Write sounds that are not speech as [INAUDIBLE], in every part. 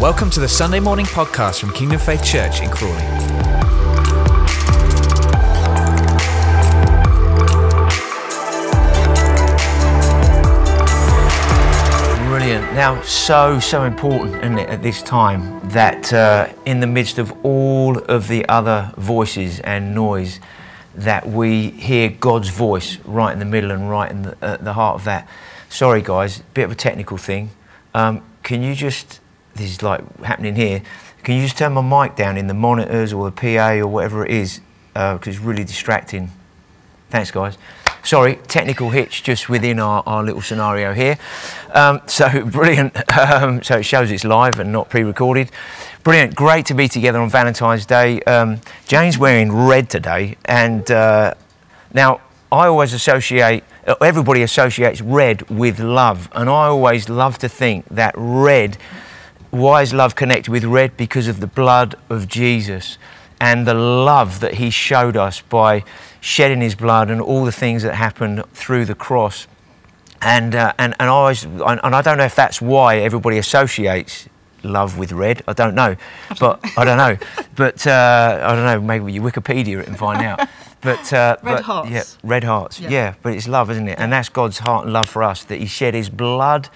Welcome to the Sunday morning podcast from Kingdom Faith Church in Crawley. Brilliant. Now, so, so important, isn't it, at this time that uh, in the midst of all of the other voices and noise, that we hear God's voice right in the middle and right in the, uh, the heart of that. Sorry, guys, bit of a technical thing. Um, can you just, this is like happening here, can you just turn my mic down in the monitors or the PA or whatever it is? Because it's really distracting. Thanks, guys. Sorry, technical hitch just within our, our little scenario here. Um, [LAUGHS] so brilliant. Um, so it shows it's live and not pre recorded. Brilliant. Great to be together on Valentine's Day. Um, Jane's wearing red today. And uh, now I always associate, uh, everybody associates red with love. And I always love to think that red, why is love connected with red? Because of the blood of Jesus and the love that he showed us by shedding his blood and all the things that happened through the cross. And, uh, and, and, I always, and I don't know if that's why everybody associates love with red. I don't know, but [LAUGHS] I don't know. But uh, I don't know. Maybe you Wikipedia it and find out. But uh, [LAUGHS] red but, hearts. Yeah, red hearts. Yeah. yeah. but it's love, isn't it? And that's God's heart and love for us that He shed His blood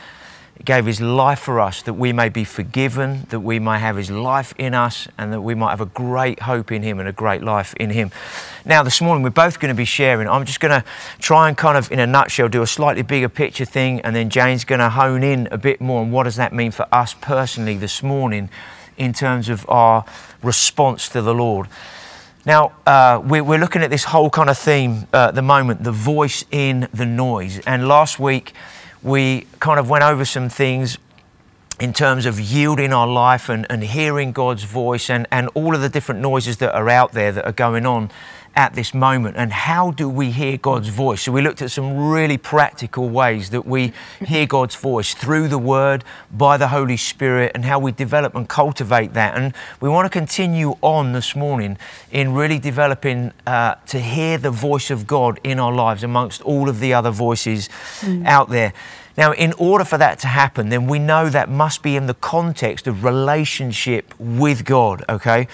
gave his life for us that we may be forgiven, that we may have his life in us, and that we might have a great hope in him and a great life in him. Now, this morning, we're both going to be sharing. I'm just going to try and kind of, in a nutshell, do a slightly bigger picture thing, and then Jane's going to hone in a bit more on what does that mean for us personally this morning in terms of our response to the Lord. Now, uh, we're, we're, looking at this whole kind of theme uh, at the moment the voice in the noise. And last week, we kind of went over some things in terms of yielding our life and, and hearing God's voice and, and all of the different noises that are out there that are going on at this moment and how do we hear God's voice? So we looked at some really practical ways that we hear God's voice through the word, by the Holy Spirit and how we develop and cultivate that. And we want to continue on this morning in really developing uh, to hear the voice of God in our lives amongst all of the other voices mm. out there. Now, in order for that to happen, then we know that must be in the context of relationship with God, okay?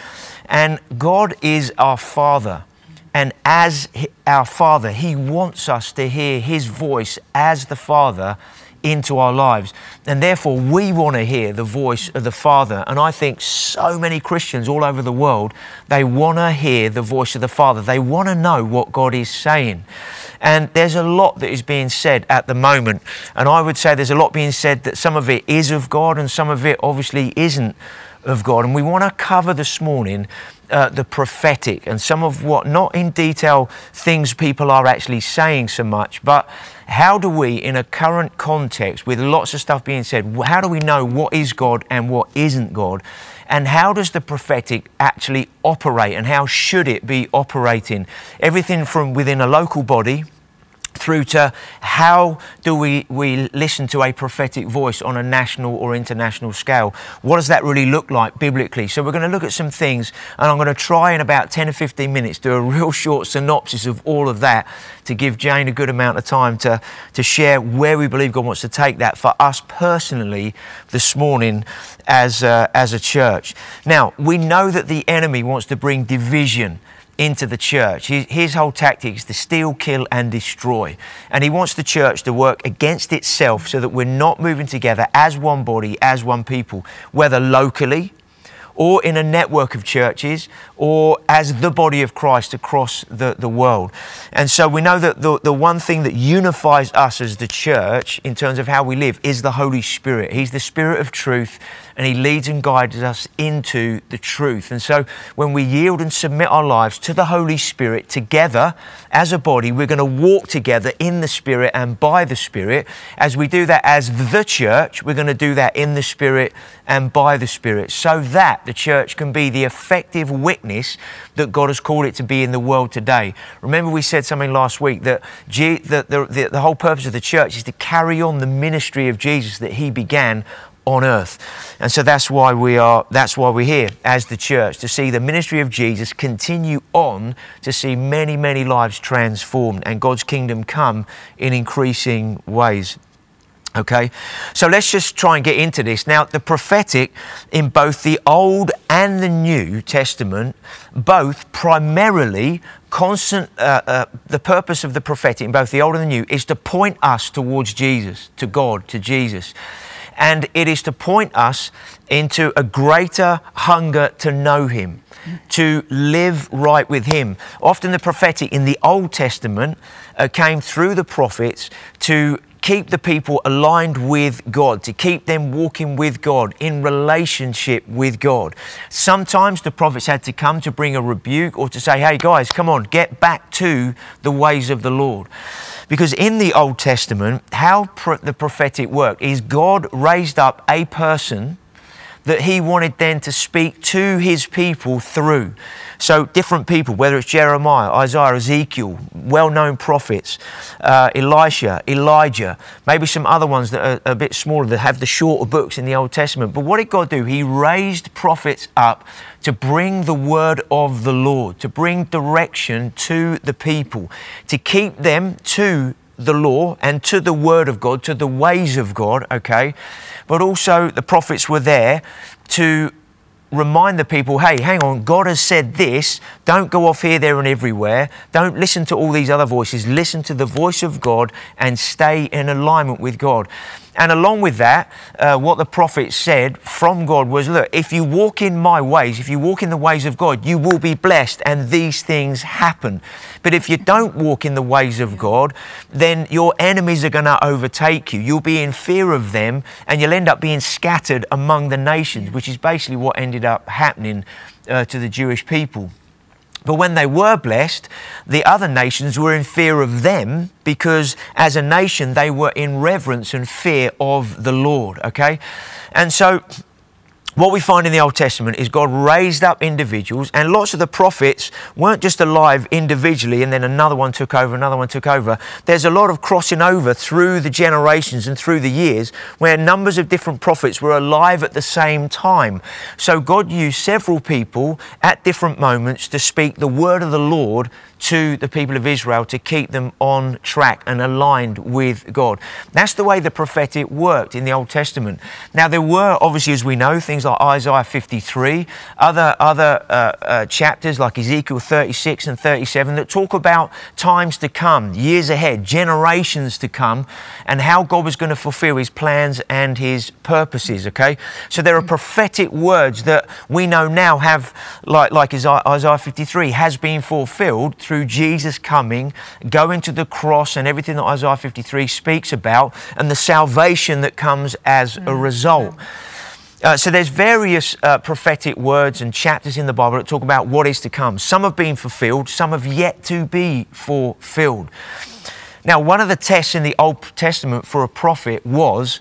And God is our Father. And as our Father, He wants us to hear His voice as the Father into our lives. And therefore, we want to hear the voice of the Father. And I think so many Christians all over the world, they want to hear the voice of the Father. They want to know what God is saying. And there's a lot that is being said at the moment. And I would say there's a lot being said that some of it is of God and some of it obviously isn't of God. And we want to cover this morning uh, the prophetic and some of what, not in detail, things people are actually saying so much, but how do we, in a current context with lots of stuff being said, how do we know what is God and what isn't God? And how does the prophetic actually operate and how should it be operating? Everything from within a local body through to how do we, we listen to a prophetic voice on a national or international scale? What does that really look like biblically? So, we're going to look at some things, and I'm going to try in about 10 or 15 minutes do a real short synopsis of all of that to give Jane a good amount of time to, to share where we believe God wants to take that for us personally this morning as, uh, as a church. Now, we know that the enemy wants to bring division into the church. His, whole tactic is to steal, kill, and destroy. And he wants the church to work against itself so that we're not moving together as one body, as one people, whether locally or in a network of churches or as the body of Christ across the, the world. And so we know that the, the one thing that unifies us as the church in terms of how we live is the Holy Spirit. He's the Spirit of truth and He leads and guides us into the truth. And so when we yield and submit our lives to the Holy Spirit together as a body, we're going to walk together in the Spirit and by the Spirit. As we do that as the church, we're going to do that in the Spirit and by the Spirit so that the church can be the effective witness that God has called it to be in the world today. Remember, we said something last week that the, the, the whole purpose of the church is to carry on the ministry of Jesus that He began on earth. And so that's why we are that's why we're here as the church to see the ministry of Jesus continue on to see many many lives transformed and God's kingdom come in increasing ways. Okay, so let's just try and get into this. Now, the prophetic in both the Old and the New Testament, both primarily constant, uh, uh, the purpose of the prophetic in both the Old and the New is to point us towards Jesus, to God, to Jesus. And it is to point us into a greater hunger to know Him, to live right with Him. Often the prophetic in the Old Testament uh, came through the prophets to keep the people aligned with God, to keep them walking with God, in relationship with God. Sometimes the prophets had to come to bring a rebuke or to say, hey guys, come on, get back to the ways of the Lord. Because in the Old Testament, how pro- the prophetic worked is God raised up a person that he wanted then to speak to his people through. So, different people, whether it's Jeremiah, Isaiah, Ezekiel, well known prophets, uh, Elisha, Elijah, maybe some other ones that are a bit smaller that have the shorter books in the Old Testament. But what did God do? He raised prophets up to bring the word of the Lord, to bring direction to the people, to keep them to the law and to the word of God, to the ways of God, okay? But also the prophets were there to remind the people hey, hang on, God has said this. Don't go off here, there, and everywhere. Don't listen to all these other voices. Listen to the voice of God and stay in alignment with God. And along with that, uh, what the prophet said from God was look, if you walk in my ways, if you walk in the ways of God, you will be blessed, and these things happen. But if you don't walk in the ways of God, then your enemies are going to overtake you. You'll be in fear of them, and you'll end up being scattered among the nations, which is basically what ended up happening uh, to the Jewish people. But when they were blessed, the other nations were in fear of them because as a nation they were in reverence and fear of the Lord, okay? And so what we find in the Old Testament is God raised up individuals, and lots of the prophets weren't just alive individually and then another one took over, another one took over. There's a lot of crossing over through the generations and through the years where numbers of different prophets were alive at the same time. So God used several people at different moments to speak the word of the Lord to the people of Israel to keep them on track and aligned with God. That's the way the prophetic worked in the Old Testament. Now, there were, obviously, as we know, things like Isaiah 53, other, other uh, uh, chapters like Ezekiel 36 and 37 that talk about times to come, years ahead, generations to come, and how God was going to fulfill his plans and his purposes, okay? So there are prophetic words that we know now have, like, like Isaiah 53, has been fulfilled through Jesus coming, going to the cross, and everything that Isaiah 53 speaks about, and the salvation that comes as a mm. result. Uh, so there's various uh, prophetic words and chapters in the Bible that talk about what is to come. Some have been fulfilled, some have yet to be fulfilled. Now, one of the tests in the Old Testament for a prophet was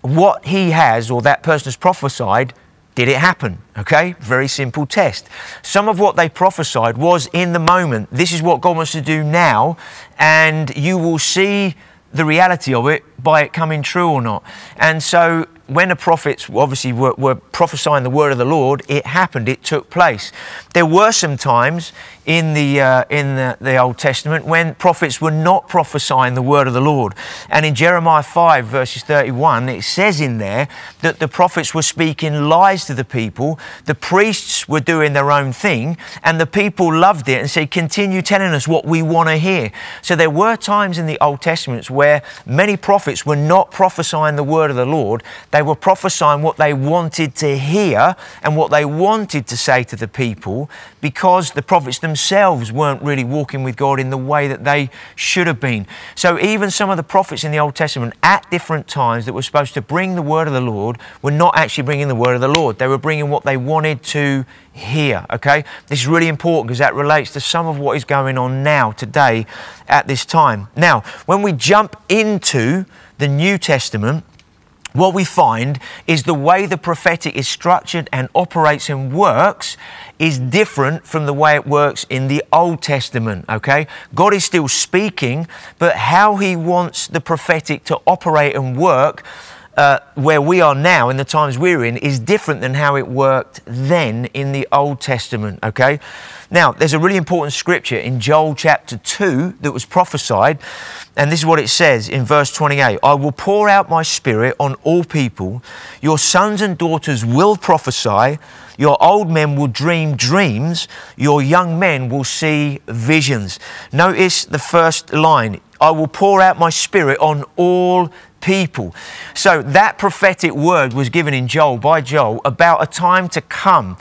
what he has or that person has prophesied did it happen? Okay, very simple test. Some of what they prophesied was in the moment. This is what God wants to do now, and you will see the reality of it by it coming true or not. And so when the prophets obviously were, were, prophesying the word of the Lord, it happened, it took place. There were some times in the, uh, in the, the, Old Testament when prophets were not prophesying the word of the Lord. And in Jeremiah 5, verses 31, it says in there that the prophets were speaking lies to the people, the priests were doing their own thing, and the people loved it and said, Continue telling us what we want to hear. So there were times in the Old Testament where many prophets were not prophesying the word of the Lord. They were prophesying what they wanted to hear and what they wanted to say to the people because the prophets themselves weren't really walking with God in the way that they should have been. So, even some of the prophets in the Old Testament at different times that were supposed to bring the word of the Lord were not actually bringing the word of the Lord. They were bringing what they wanted to hear. Okay? This is really important because that relates to some of what is going on now, today, at this time. Now, when we jump into the New Testament, what we find is the way the prophetic is structured and operates and works is different from the way it works in the Old Testament, okay? God is still speaking, but how He wants the prophetic to operate and work uh, where we are now in the times we're in is different than how it worked then in the Old Testament, okay? Now, there's a really important scripture in Joel chapter 2 that was prophesied, and this is what it says in verse 28 I will pour out my spirit on all people. Your sons and daughters will prophesy. Your old men will dream dreams. Your young men will see visions. Notice the first line I will pour out my spirit on all people. So that prophetic word was given in Joel by Joel about a time to come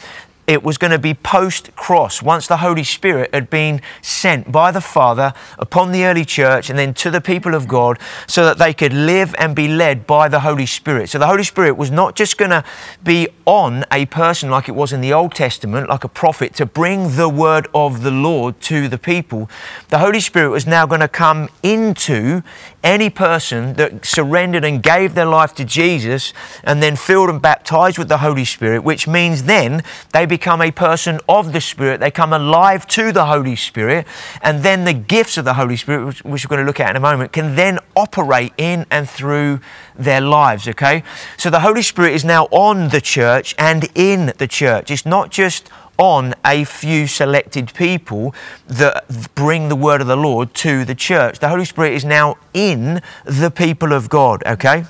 it was going to be post cross, once the Holy Spirit had been sent by the Father upon the early church and then to the people of God so that they could live and be led by the Holy Spirit. So the Holy Spirit was not just going to be on a person like it was in the Old Testament, like a prophet, to bring the word of the Lord to the people. The Holy Spirit was now going to come into any person that surrendered and gave their life to Jesus and then filled and baptized with the Holy Spirit, which means then they become a person of the Spirit, they come alive to the Holy Spirit, and then the gifts of the Holy Spirit, which, which we're going to look at in a moment, can then operate in and through their lives, okay? So the Holy Spirit is now on the church and in the church. It's not just on a few selected people that bring the word of the Lord to the church. The Holy Spirit is now in the people of God, okay?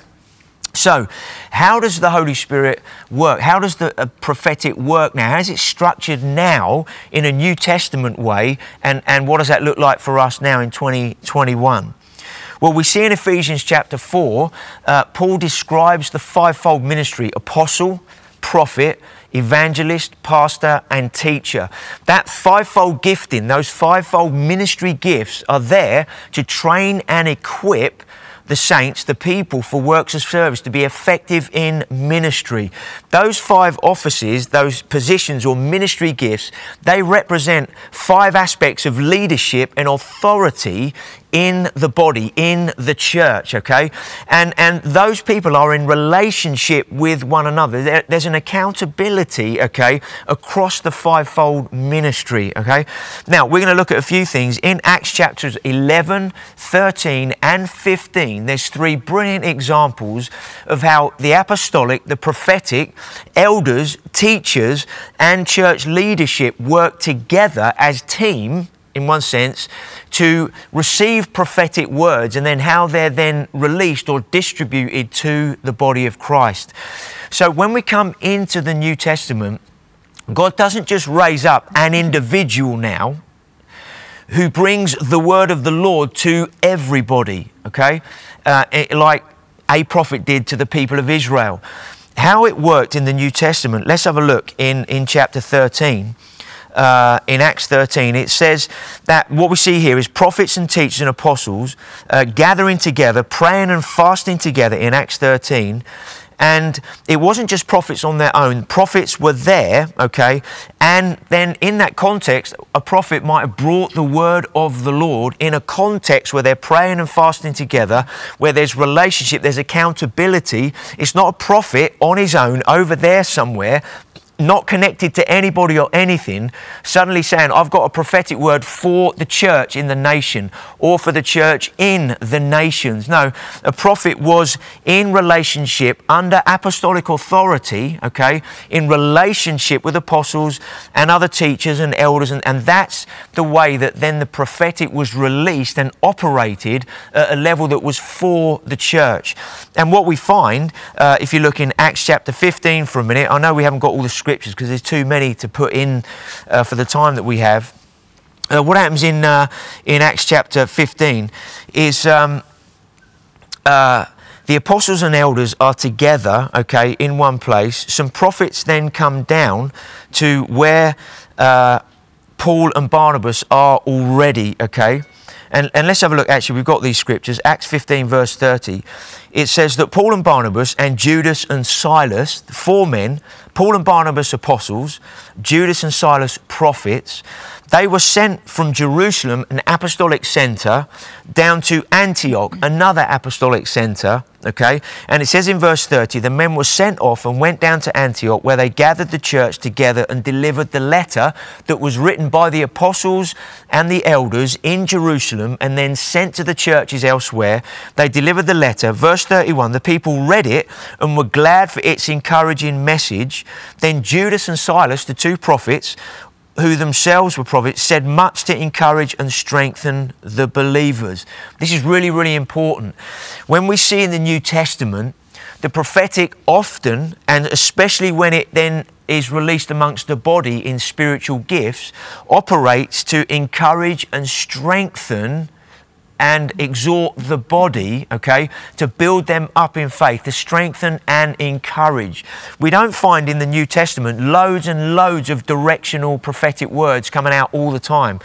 So, how does the Holy Spirit work? How does the uh, prophetic work now? How is it structured now in a New Testament way? And, and what does that look like for us now in 2021? Well, we see in Ephesians chapter 4, uh, Paul describes the fivefold ministry apostle, prophet, evangelist, pastor, and teacher. That fivefold gifting, those fivefold ministry gifts are there to train and equip the saints, the people, for works of service to be effective in ministry. Those five offices, those positions or ministry gifts, they represent five aspects of leadership and authority in the body, in the church, okay? And, and those people are in relationship with one another. There, there's an accountability, okay, across the fivefold ministry, okay? Now, we're going to look at a few things. In Acts chapters 11, 13, and 15, there's three brilliant examples of how the apostolic, the prophetic, elders, teachers, and church leadership work together as team in one sense, to receive prophetic words and then how they're then released or distributed to the body of Christ. So when we come into the New Testament, God doesn't just raise up an individual now who brings the word of the Lord to everybody, okay? Uh, it, like a prophet did to the people of Israel. How it worked in the New Testament, let's have a look in, in chapter 13 uh, in Acts 13, it says that what we see here is prophets and teachers and apostles uh, gathering together, praying and fasting together in Acts 13. And it wasn't just prophets on their own. Prophets were there, okay? And then in that context, a prophet might have brought the word of the Lord in a context where they're praying and fasting together, where there's relationship, there's accountability. It's not a prophet on his own over there somewhere, not connected to anybody or anything, suddenly saying, I've got a prophetic word for the church in the nation or for the church in the nations. No, a prophet was in relationship under apostolic authority, okay, in relationship with apostles and other teachers and elders. And, and that's the way that then the prophetic was released and operated at a level that was for the church. And what we find, uh, if you look in Acts chapter 15 for a minute, I know we haven't got all the scripture scriptures because there's too many to put in uh, for the time that we have. Uh, what happens in, uh, in Acts chapter 15 is um, uh, the apostles and elders are together, okay, in one place. Some prophets then come down to where uh, Paul and Barnabas are already, okay. And, and let's have a look. Actually, we've got these scriptures. Acts 15, verse 30. It says that Paul and Barnabas and Judas and Silas, four men, Paul and Barnabas apostles, Judas and Silas prophets, they were sent from Jerusalem, an apostolic center, down to Antioch, another apostolic center okay? And it says in verse 30 the men were sent off and went down to Antioch, where they gathered the church together and delivered the letter that was written by the apostles and the elders in Jerusalem and then sent to the churches elsewhere. They delivered the letter. Verse 31 the people read it and were glad for its encouraging message. Then Judas and Silas, the two prophets, who themselves were prophets, said much to encourage and strengthen the believers. This is really, really important. When we see in the New Testament, the prophetic often, and especially when it then is released amongst the body in spiritual gifts, operates to encourage and strengthen and exhort the body, okay, to build them up in faith, to strengthen and encourage. We don't find in the New Testament loads and loads of directional prophetic words coming out all the time.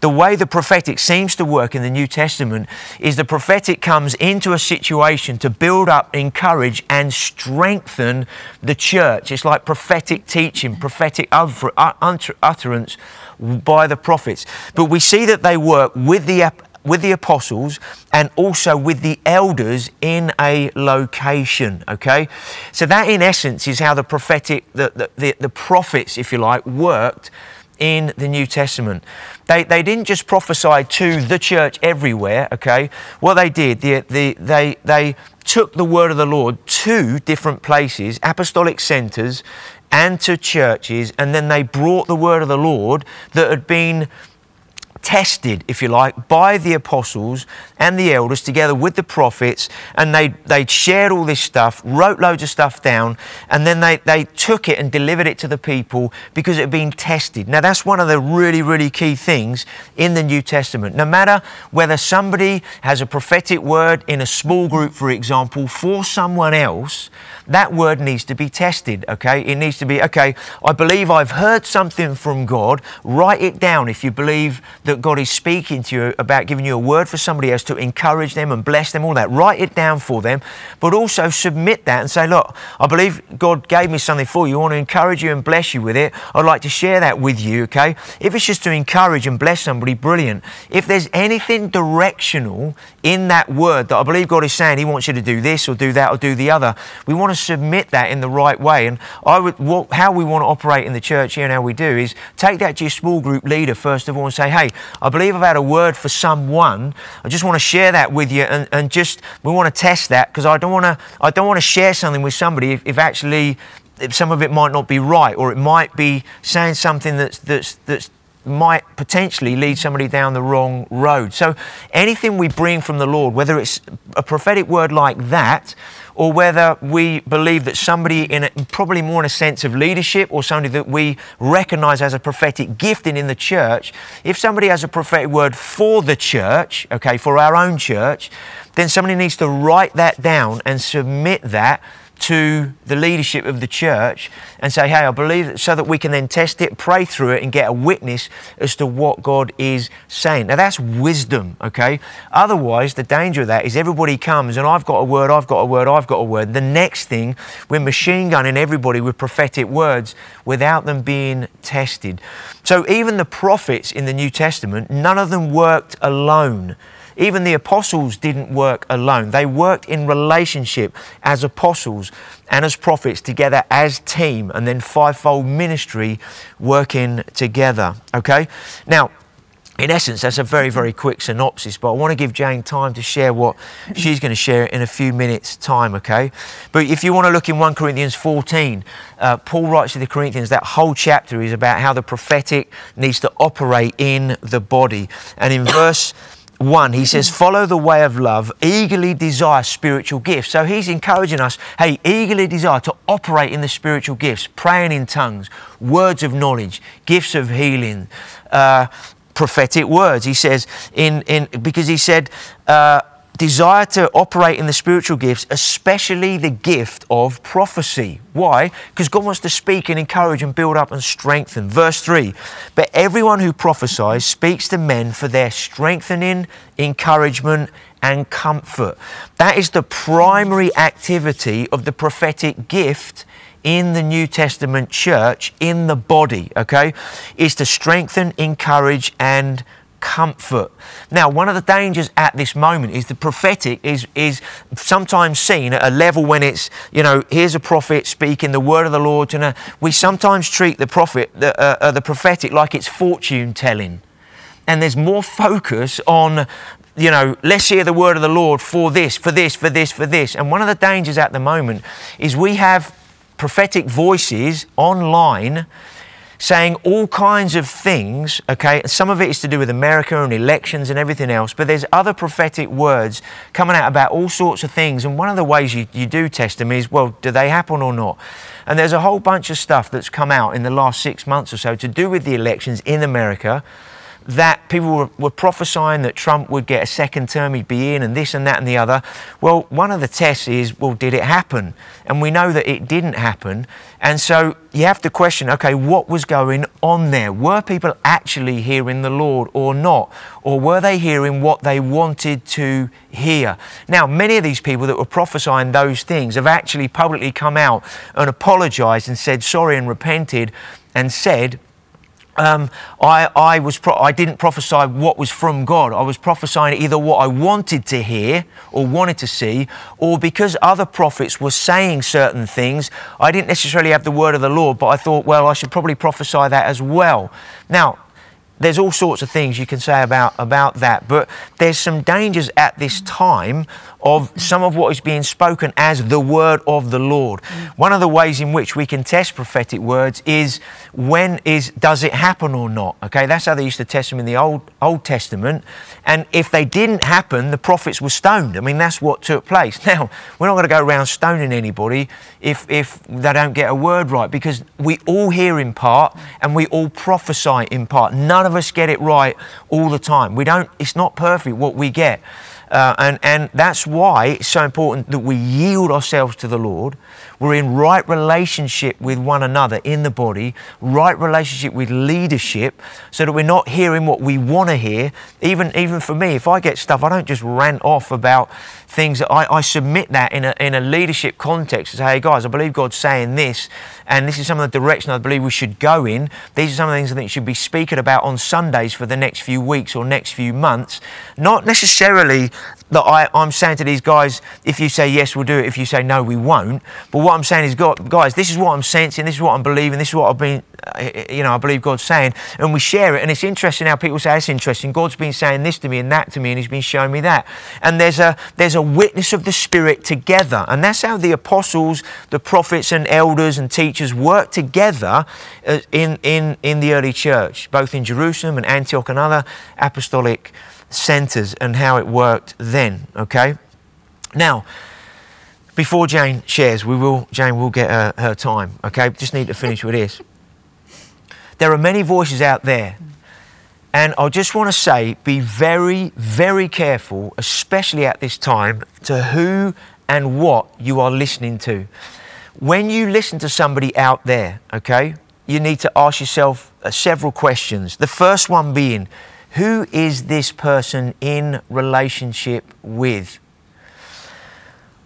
The way the prophetic seems to work in the New Testament is the prophetic comes into a situation to build up, encourage, and strengthen the church. It's like prophetic teaching, prophetic utterance by the prophets. But we see that they work with the with the apostles and also with the elders in a location. Okay? So, that in essence is how the prophetic, the, the, the, the prophets, if you like, worked in the New Testament. They, they didn't just prophesy to the church everywhere, okay? What they did, the, the, they, they took the word of the Lord to different places, apostolic centers, and to churches, and then they brought the word of the Lord that had been tested, if you like, by the apostles and the elders together with the prophets, and they, they shared all this stuff, wrote loads of stuff down, and then they, they took it and delivered it to the people because it had been tested. Now, that's one of the really, really key things in the New Testament. No matter whether somebody has a prophetic word in a small group, for example, for someone else, that word needs to be tested, okay? It needs to be, okay, I believe I've heard something from God. Write it down if you believe that God is speaking to you about giving you a word for somebody else to encourage them and bless them, all that. Write it down for them, but also submit that and say, look, I believe God gave me something for you. I want to encourage you and bless you with it. I'd like to share that with you, okay? If it's just to encourage and bless somebody, brilliant. If there's anything directional in that word that I believe God is saying He wants you to do this or do that or do the other, we want to submit that in the right way. And I would, what, how we want to operate in the church here and how we do is take that to your small group leader first of all and say, hey, I believe I've had a word for someone. I just want to share that with you and, and just we want to test that because I don't want to I don't want to share something with somebody if, if actually if some of it might not be right or it might be saying something that's that's that's might potentially lead somebody down the wrong road. So anything we bring from the Lord, whether it's a prophetic word like that or whether we believe that somebody in a, probably more in a sense of leadership or somebody that we recognize as a prophetic gifting in the church, if somebody has a prophetic word for the church, okay, for our own church, then somebody needs to write that down and submit that to the leadership of the church and say, hey, I believe so that we can then test it, pray through it, and get a witness as to what God is saying. Now, that's wisdom, okay? Otherwise, the danger of that is everybody comes and I've got a word, I've got a word, I've got a word. The next thing, we're machine gunning everybody with prophetic words without them being tested. So, even the prophets in the New Testament, none of them worked alone. Even the apostles didn't work alone. They worked in relationship as apostles and as prophets together as team and then fivefold ministry working together. Okay? Now, in essence, that's a very, very quick synopsis, but I want to give Jane time to share what she's going to share in a few minutes' time, okay? But if you want to look in 1 Corinthians 14, uh, Paul writes to the Corinthians, that whole chapter is about how the prophetic needs to operate in the body. And in verse 1, he says, Follow the way of love, eagerly desire spiritual gifts. So he's encouraging us, hey, eagerly desire to operate in the spiritual gifts, praying in tongues, words of knowledge, gifts of healing, uh, prophetic words. He says, in, in, because he said, uh, desire to operate in the spiritual gifts, especially the gift of prophecy. Why? Because God wants to speak and encourage and build up and strengthen. Verse 3 But everyone who prophesies speaks to men for their strengthening, encouragement, and comfort. That is the primary activity of the prophetic gift in the New Testament church, in the body, okay, is to strengthen, encourage, and comfort. Now, one of the dangers at this moment is the prophetic is, is sometimes seen at a level when it's, you know, here's a prophet speaking the word of the Lord. And we sometimes treat the prophet, the, uh, uh, the prophetic, like it's fortune telling. And there's more focus on you know, let's hear the word of the Lord for this, for this, for this, for this. And one of the dangers at the moment is we have prophetic voices online saying all kinds of things, okay? Some of it is to do with America and elections and everything else, but there's other prophetic words coming out about all sorts of things. And one of the ways you, you do test them is, well, do they happen or not? And there's a whole bunch of stuff that's come out in the last six months or so to do with the elections in America that people were, were, prophesying that Trump would get a second term, he'd be in, and this and that and the other. Well, one of the tests is, well, did it happen? And we know that it didn't happen. And so you have to question, okay, what was going on there? Were people actually hearing the Lord or not? Or were they hearing what they wanted to hear? Now, many of these people that were prophesying those things have actually publicly come out and apologized and said sorry and repented and said, um, I, I, was pro- I didn't prophesy what was from God. I was prophesying either what I wanted to hear or wanted to see, or because other prophets were saying certain things, I didn't necessarily have the word of the Lord, but I thought, well, I should probably prophesy that as well. Now, there's all sorts of things you can say about, about that, but there's some dangers at this time of some of what is being spoken as the word of the Lord. One of the ways in which we can test prophetic words is when is does it happen or not? Okay, that's how they used to test them in the Old Old Testament. And if they didn't happen, the prophets were stoned. I mean, that's what took place. [LAUGHS] Now, we're not going to go around stoning anybody if if they don't get a word right, because we all hear in part and we all prophesy in part. None of us get it right all the time. We don't. It's not perfect what we get. Uh, and, and that's why it's so important that we yield ourselves to the Lord. We're in right relationship with one another in the body, right relationship with leadership, so that we're not hearing what we want to hear. Even, even for me, if I get stuff, I don't just rant off about things that I, I submit that in a, in a leadership context to say, hey guys, I believe God's saying this, and this is some of the direction I believe we should go in. These are some of the things I think should be speaking about on Sundays for the next few weeks or next few months. Not necessarily that I, I'm saying to these guys, if you say yes, we'll do it. If you say no, we won't. But what I'm saying is, guys, this is what I'm sensing. This is what I'm believing. This is what I've been, uh, you know, I believe God's saying. And we share it. And it's interesting how people say it's interesting. God's been saying this to me and that to me, and He's been showing me that. And there's a there's a witness of the Spirit together. And that's how the apostles, the prophets, and elders and teachers work together uh, in in in the early church, both in Jerusalem and Antioch and other apostolic centers and how it worked then, okay? Now, before Jane shares, we will, Jane will get her, her time, okay? Just need to finish with this. There are many voices out there, and I just want to say be very, very careful, especially at this time, to who and what you are listening to. When you listen to somebody out there, okay, you need to ask yourself uh, several questions. The first one being, who is this person in relationship with?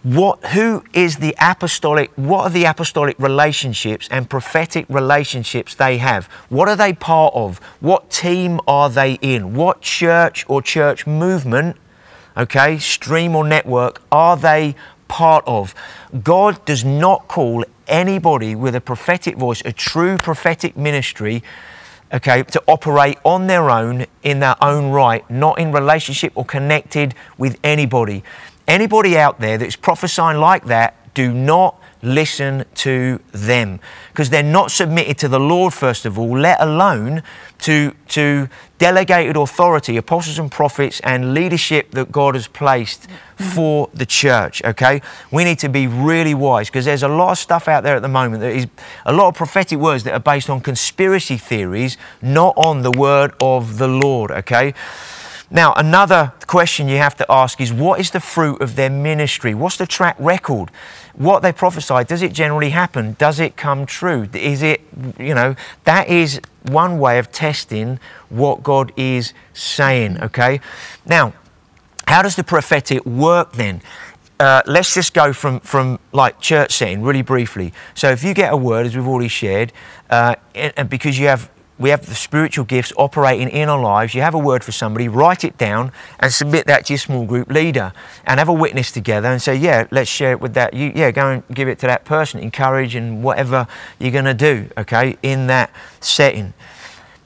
What, who is the apostolic, what are the apostolic relationships and prophetic relationships they have? What are they part of? What team are they in? What church or church movement, okay, stream or network are they part of? God does not call anybody with a prophetic voice, a true prophetic ministry, okay, to operate on their own in their own right, not in relationship or connected with anybody. Anybody out there that's prophesying like that, do not listen to them because they're not submitted to the Lord, first of all, let alone to, to delegated authority, apostles and prophets, and leadership that God has placed for the church. Okay? We need to be really wise because there's a lot of stuff out there at the moment that is a lot of prophetic words that are based on conspiracy theories, not on the word of the Lord. Okay? Now, another question you have to ask is what is the fruit of their ministry? What's the track record? What they prophesy, does it generally happen? Does it come true? Is it, you know, that is one way of testing what God is saying, okay? Now, how does the prophetic work then? Uh, let's just go from, from like church setting really briefly. So if you get a word, as we've already shared, uh, and because you have we have the spiritual gifts operating in our lives. You have a word for somebody, write it down and submit that to your small group leader and have a witness together and say, yeah, let's share it with that. You, yeah, go and give it to that person, encourage and whatever you're going to do, okay, in that setting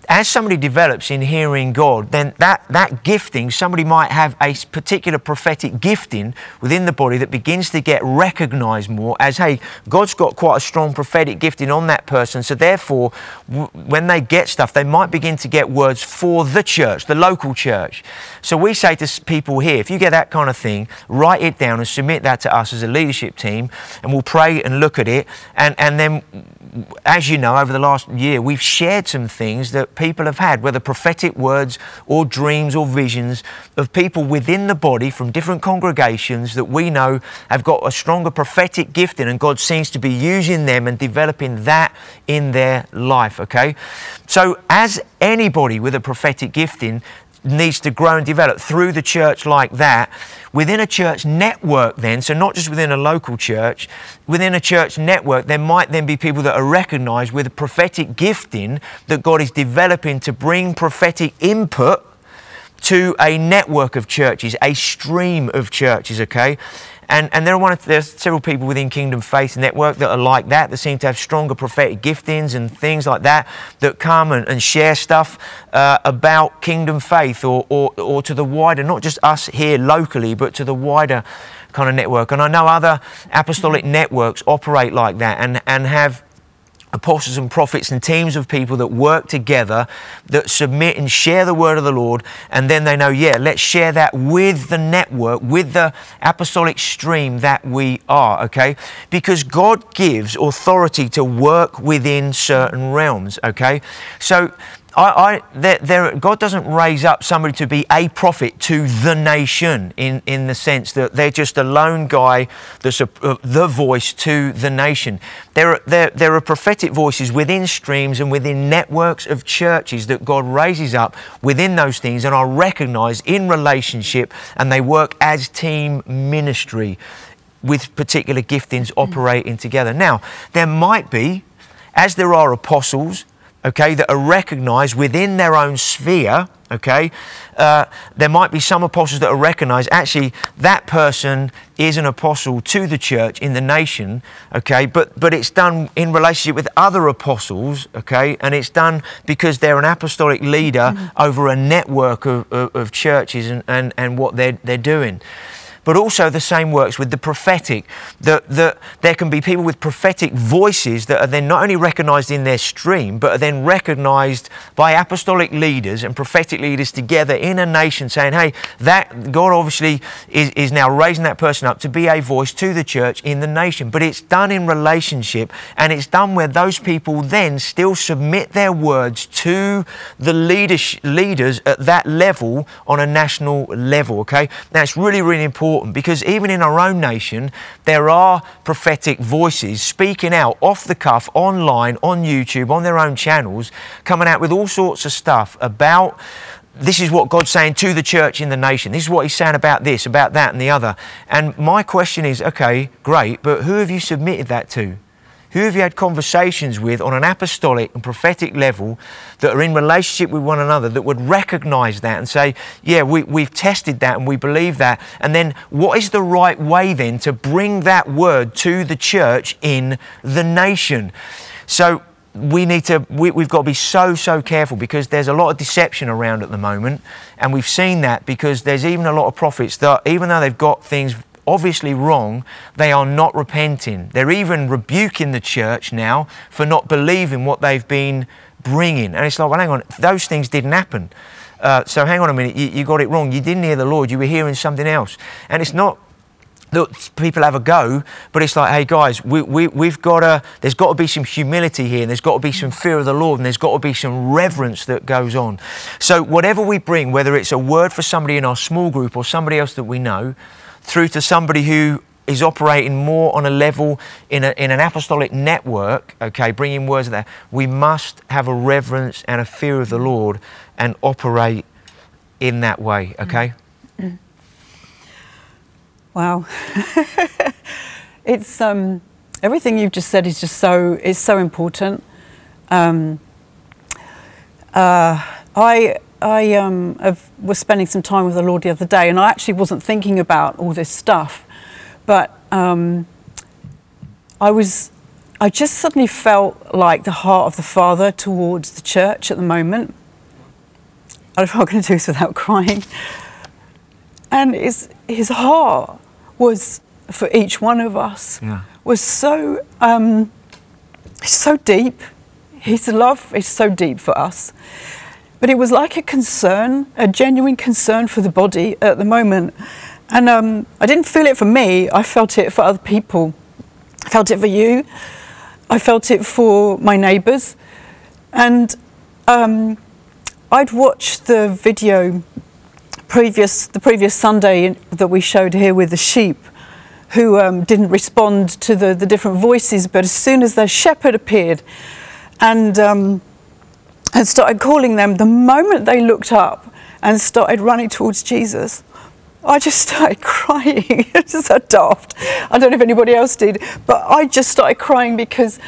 as somebody develops in hearing God, then that, that gifting, somebody might have a particular prophetic gifting within the body that begins to get recognized more as, hey, God's got quite a strong prophetic gifting on that person. So therefore, w- when they get stuff, they might begin to get words for the church, the local church. So we say to people here, if you get that kind of thing, write it down and submit that to us as a leadership team, and we'll pray and look at it. And, and then, as you know, over the last year, we've shared some things that people have had, whether prophetic words or dreams or visions of people within the body from different congregations that we know have got a stronger prophetic gifting, and God seems to be using them and developing that in their life. Okay? So, as anybody with a prophetic gifting, needs to grow and develop through the church like that. Within a church network, then, so not just within a local church, within a church network, there might then be people that are recognized with a prophetic gifting that God is developing to bring prophetic input to a network of churches, a stream of churches, okay? And, and there are one, there's several people within Kingdom Faith Network that are like that, that seem to have stronger prophetic giftings and things like that, that come and, and share stuff uh, about Kingdom Faith or, or, or to the wider, not just us here locally, but to the wider kind of network. And I know other apostolic networks operate like that and, and have apostles and prophets and teams of people that work together, that submit and share the word of the Lord, and then they know, yeah, let's share that with the network, with the apostolic stream that we are, okay? Because God gives authority to work within certain realms, okay? So I, I, God doesn't raise up somebody to be a prophet to the nation in, in the sense that they're just a lone guy that's uh, the voice to the nation. There are, there, there are prophetic voices within streams and within networks of churches that God raises up within those things and are recognized in relationship and they work as team ministry with particular giftings operating together. Now, there might be, as there are apostles, okay, that are recognized within their own sphere, okay, uh, there might be some apostles that are recognized. Actually, that person is an apostle to the church in the nation, okay, but, but it's done in relationship with other apostles, okay, and it's done because they're an apostolic leader mm-hmm. over a network of, of, of churches and, and, and what they're, they're doing but also the same works with the prophetic. That, that there can be people with prophetic voices that are then not only recognized in their stream, but are then recognized by apostolic leaders and prophetic leaders together in a nation saying, hey, that God obviously is, is now raising that person up to be a voice to the church in the nation. But it's done in relationship and it's done where those people then still submit their words to the leaders, leaders at that level on a national level. Okay? Now it's really, really important important because even in our own nation, there are prophetic voices speaking out off the cuff, online, on YouTube, on their own channels, coming out with all sorts of stuff about this is what God's saying to the church in the nation. This is what He's saying about this, about that, and the other. And my question is okay, great, but who have you submitted that to? Who have you had conversations with on an apostolic and prophetic level that are in relationship with one another that would recognize that and say, yeah, we, we've tested that and we believe that? And then what is the right way then to bring that word to the church in the nation? So we need to we, have got to be so so careful because there's a lot of deception around at the moment and we've seen that because there's even a lot of prophets that even though they've got things obviously wrong, they are not repenting. They're even rebuking the church now for not believing what they've been bringing. And it's like, well, hang on, those things didn't happen. Uh, so hang on a minute, you, you got it wrong. You didn't hear the Lord, you were hearing something else. And it's not that people have a go, but it's like, hey guys, we, we, we've got to, there's got to be some humility here, and there's got to be some fear of the Lord, and there's got to be some reverence that goes on. So, whatever we bring, whether it's a word for somebody in our small group or somebody else that we know, through to somebody who is operating more on a level in, a, in an apostolic network, okay, bringing words there, we must have a reverence and a fear of the Lord and operate in that way, okay? Wow. [LAUGHS] it's um, everything you've just said is just so is so important. Um, uh, I I um, have, was spending some time with the Lord the other day, and I actually wasn't thinking about all this stuff, but um, I was. I just suddenly felt like the heart of the Father towards the church at the moment. I don't know if I'm going to do this without crying. And his, his heart was for each one of us Yeah. was so um, so deep. His love is so deep for us. But it was like a concern, a genuine concern for the body at the moment. And um, I didn't feel it for me, I felt it for other people. I felt it for you. I felt it for my neighbours. And um, I'd watched the video previous, the previous Sunday that we showed here with the sheep who um, didn't respond to the, the different voices, but as soon as their shepherd appeared and, um, and started calling them, the moment they looked up and started running towards Jesus, I just started [LAUGHS] crying. [LAUGHS] it's so daft. I don't know if anybody else did, but I just started crying because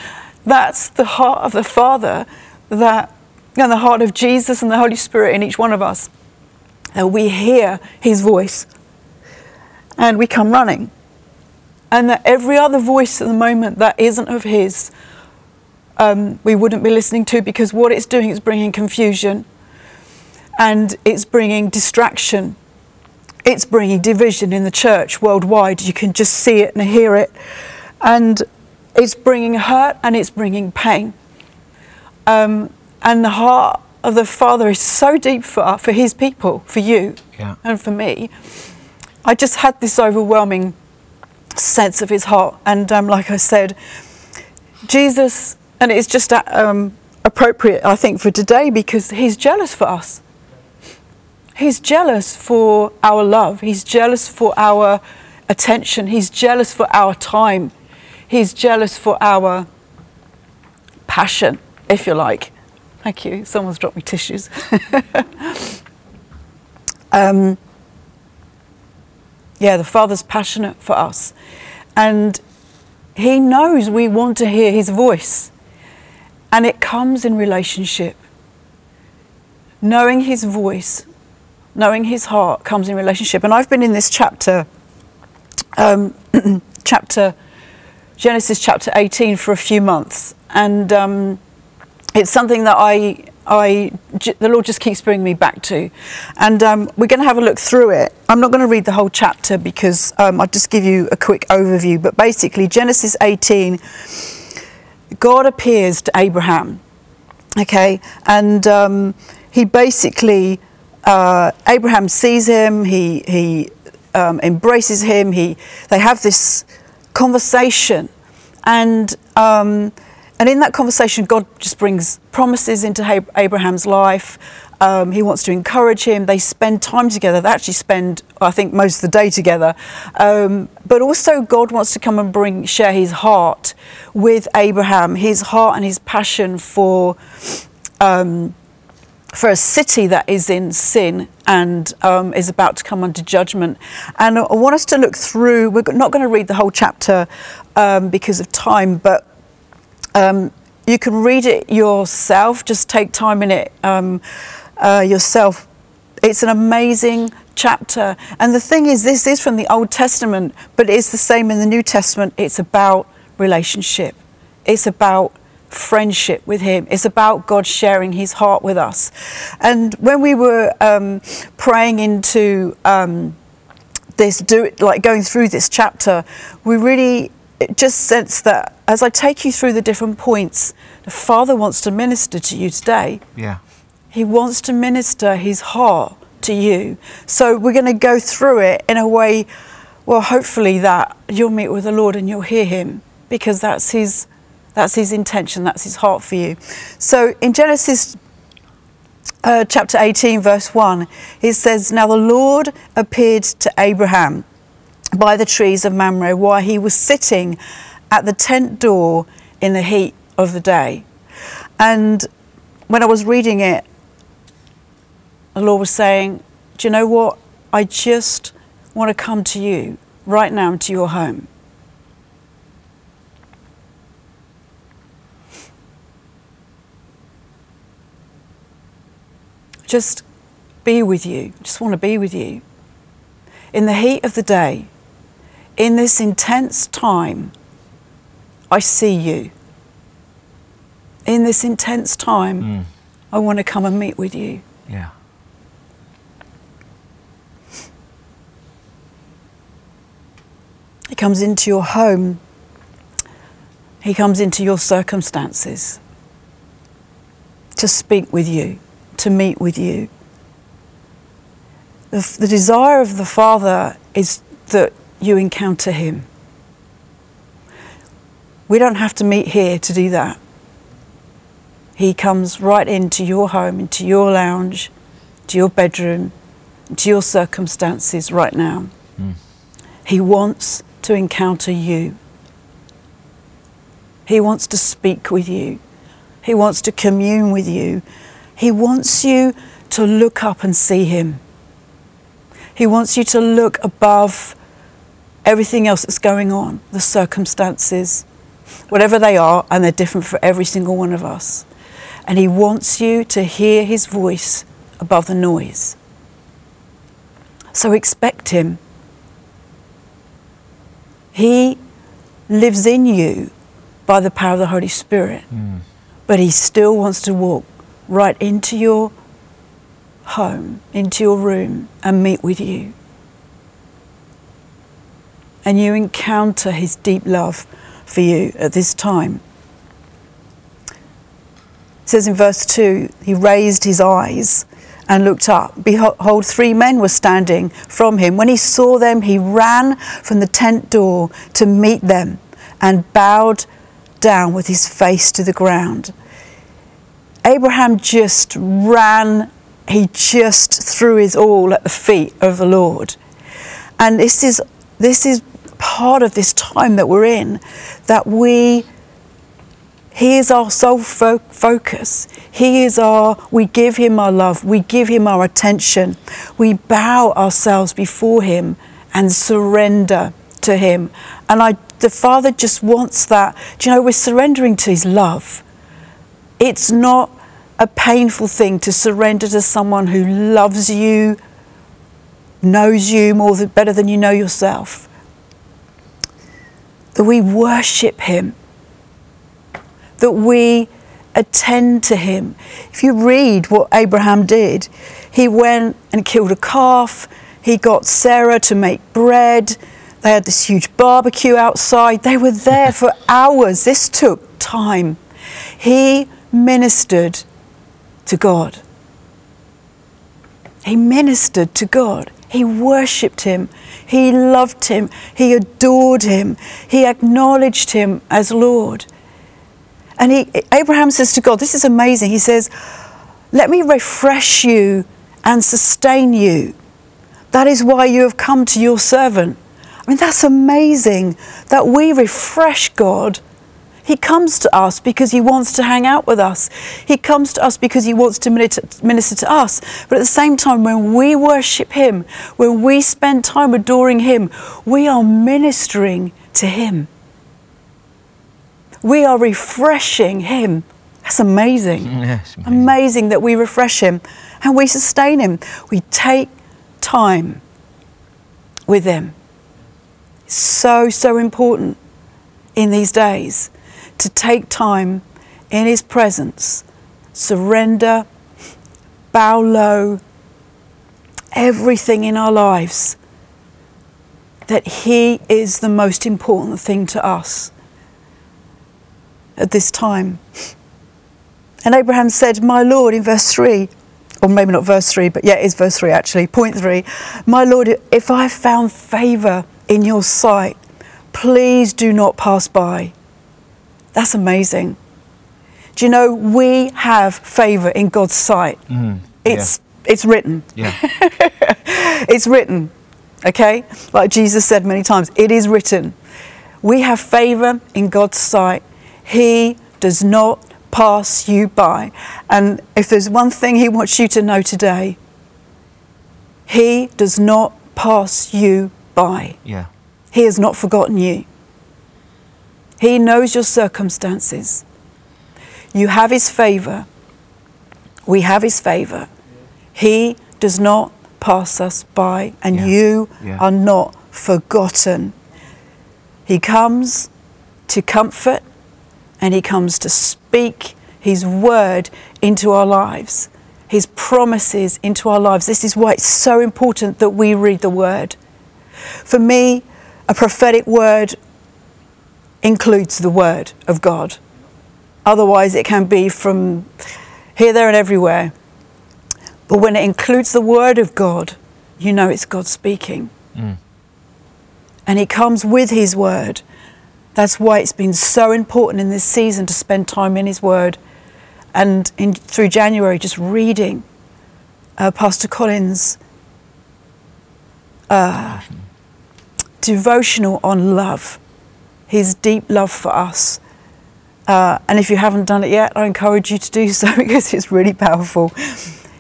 that's the heart of the Father, that and the heart of Jesus and the Holy Spirit in each one of us. That we hear His voice and we come running and that every other voice at the moment that isn't of His, um, we wouldn't be listening to because what it's doing is bringing confusion and it's bringing distraction. It's bringing division in the church worldwide. You can just see it and hear it. And it's bringing hurt and it's bringing pain. Um, and the heart of the Father is so deep for, for His people, for you Yeah. and for me. I just had this overwhelming sense of his heart. And um, like I said, Jesus, and it's just uh, um, appropriate, I think, for today because he's jealous for us. He's jealous for our love. He's jealous for our attention. He's jealous for our time. He's jealous for our passion, if you like. Thank you. Someone's dropped me tissues. [LAUGHS] um, yeah, the Father's passionate for us. And He knows we want to hear His voice. And it comes in relationship. Knowing His voice, knowing His heart comes in relationship. And I've been in this chapter, um, [CLEARS THROAT] chapter, Genesis chapter 18 for a few months. And um, it's something that I, I, the Lord just keeps bringing me back to. And um, we're going to have a look through it. I'm not going to read the whole chapter because um, I'll just give you a quick overview. But basically, Genesis 18, God appears to Abraham. Okay. And um, he basically, uh, Abraham sees him, he, he um, embraces him, he, they have this conversation. And um, and in that conversation, God just brings promises into Abraham's life. Um, he wants to encourage him. They spend time together. They actually spend, I think, most of the day together. Um, but also, God wants to come and bring share His heart with Abraham, His heart and His passion for um, for a city that is in sin and um, is about to come under judgment. And I want us to look through. We're not going to read the whole chapter um, because of time, but um, you can read it yourself. Just take time in it um, uh, yourself. It's an amazing chapter. And the thing is, this is from the Old Testament, but it's the same in the New Testament. It's about relationship, it's about friendship with Him, it's about God sharing His heart with us. And when we were um, praying into um, this, do like going through this chapter, we really just sense that as I take you through the different points, the Father wants to minister to you today. Yeah. He wants to minister his heart to you. So we're going to go through it in a way, well, hopefully that you'll meet with the Lord and you'll hear him because that's his that's his intention, that's his heart for you. So in Genesis uh, chapter 18, verse 1, it says, Now the Lord appeared to Abraham by the trees of Mamre while he was sitting at the tent door in the heat of the day. And when I was reading it, the Lord was saying, Do you know what? I just want to come to you right now into your home. just be with you. Just want to be with you. In the heat of the day, in this intense time, I see you. In this intense time, Mm. I want to come and meet with you. Yeah. He comes into your home. He comes into your circumstances to speak with you, to meet with you. The, the desire of the Father is that you encounter Him. We don't have to meet here to do that. He comes right into your home, into your lounge, to your bedroom, to your circumstances right now. Hmm. He wants to encounter you. He wants to speak with you. He wants to commune with you. He wants you to look up and see Him. He wants you to look above everything else that's going on, the circumstances, whatever they are, and they're different for every single one of us. And He wants you to hear His voice above the noise. So expect Him. He lives in you by the power of the Holy Spirit, mm. but He still wants to walk right into your home, into your room, and meet with you. And you encounter His deep love for you at this time. It says in verse 2 He raised His eyes and looked up. Behold, three men were standing from him. When he saw them, he ran from the tent door to meet them and bowed down with his face to the ground. Abraham just ran, he just threw his all at the feet of the Lord. And this is, this is part of this time that we're in, that we he is our sole fo- focus. He is our, we give Him our love, we give Him our attention. We bow ourselves before Him and surrender to Him. And I, the Father just wants that. Do you know, we're surrendering to His love. It's not a painful thing to surrender to someone who loves you, knows you more than, better than you know yourself. That we worship Him that we attend to him. If you read what Abraham did, he went and killed a calf, he got Sarah to make bread, they had this huge barbecue outside, they were there for [LAUGHS] hours. This took time. He ministered to God. He ministered to God. He worshipped him. He loved him. He adored him. He acknowledged him as Lord. And he, Abraham says to God, This is amazing. He says, Let me refresh you and sustain you. That is why you have come to your servant. I mean, that's amazing that we refresh God. He comes to us because he wants to hang out with us. He comes to us because he wants to minister to us. But at the same time, when we worship him, when we spend time adoring him, we are ministering to him we are refreshing him. That's amazing. Mm, yes, amazing. amazing that we refresh him and we sustain him. We take time with him. So, so important in these days to take time in his presence, surrender, bow low, everything in our lives, that he is the most important thing to us at this time. And Abraham said, My Lord, in verse 3, or maybe not verse 3, but yeah, it's verse 3 actually, point 3. My Lord, if I found favour in your sight, please do not pass by. That's amazing. Do you know, we have favour in God's sight. Mm, it's, it's written. Yeah. [LAUGHS] it's written, okay? Like Jesus said many times, it is written. We have favour in God's sight. He does not pass you by. And if there's one thing He wants you to know today, He does not pass you by. Yeah. He has not forgotten you. He knows your circumstances. You have His favour. We have His favour. He does not pass us by, and Yeah. you Yeah. are not forgotten. He comes to comfort and He comes to speak His word into our lives, His promises into our lives. This is why it's so important that we read the word. For me, a prophetic word includes the word of God. Otherwise, it can be from here, there, and everywhere. But when it includes the word of God, you know it's God speaking. Mm. And He comes with His word. That's why it's been so important in this season to spend time in His word. And in, through January, just reading uh, Pastor Colin's uh, devotional on love, his deep love for us. Uh, and if you haven't done it yet, I encourage you to do [LAUGHS] so because it's really powerful.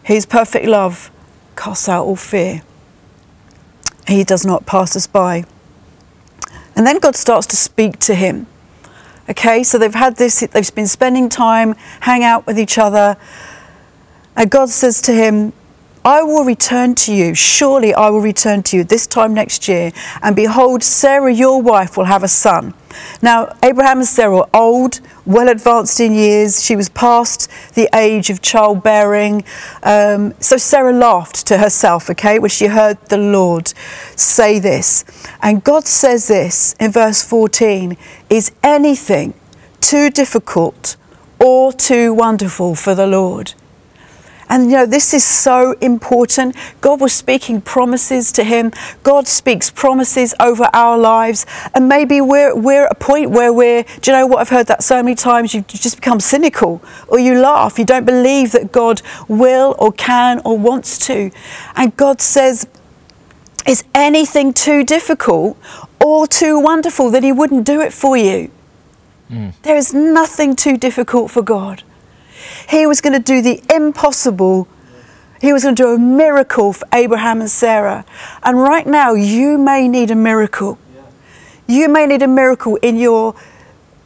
His perfect love casts out all fear. He does not pass us by. And then God starts to speak to him. Okay, so they've had this, they've been spending time, hang out with each other. And God says to him, I will return to you. Surely I will return to you this time next year. And behold, Sarah, your wife, will have a son. Now, Abraham and Sarah were old, well advanced in years. She was past the age of childbearing. Um, so Sarah laughed to herself, okay, when she heard the Lord say this. And God says this in verse 14 Is anything too difficult or too wonderful for the Lord? And you know, this is so important. God was speaking promises to him. God speaks promises over our lives. And maybe we're, we're at a point where we're, do you know what? I've heard that so many times. You just become cynical or you laugh. You don't believe that God will or can or wants to. And God says, is anything too difficult or too wonderful that He wouldn't do it for you? Hmm. There is nothing too difficult for God. He was going to do the impossible. He was going to do a miracle for Abraham and Sarah. And right now, you may need a miracle. You may need a miracle in your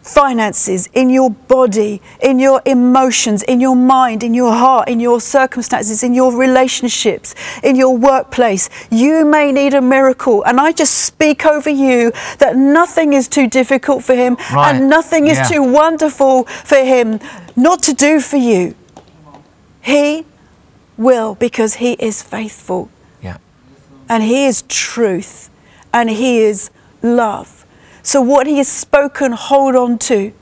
finances, in your body, in your emotions, in your mind, in your heart, in your circumstances, in your relationships, in your workplace. You may need a miracle. And I just speak over you that nothing is too difficult for Him Right. and nothing is Yeah. too wonderful for Him not to do for you. He will because He is faithful Yeah. and He is truth and He is love. So, what He has spoken, hold on to.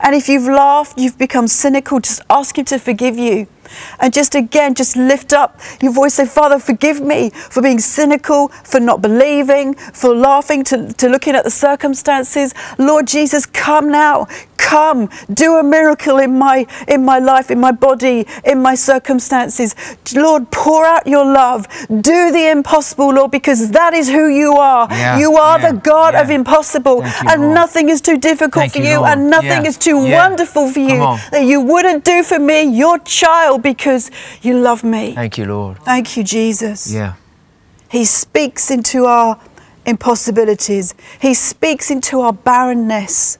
And if you've laughed, you've become cynical, just ask Him to forgive you. And just again, just lift up your voice. Say, Father, forgive me for being cynical, for not believing, for laughing, to, to looking at the circumstances. Lord Jesus, come now. Come, do a miracle in my in my life, in my body, in my circumstances. Lord, pour out your love. Do the impossible, Lord, because that is who you are. Yeah, you are yeah, the God of impossible, you, and Lord. nothing is too difficult Thank for you, Lord. and nothing Yeah, is too yeah. wonderful for you that you wouldn't do for me, your child, because you love me. Thank you, Lord. Thank you, Jesus. Yeah. He speaks into our impossibilities. He speaks into our barrenness.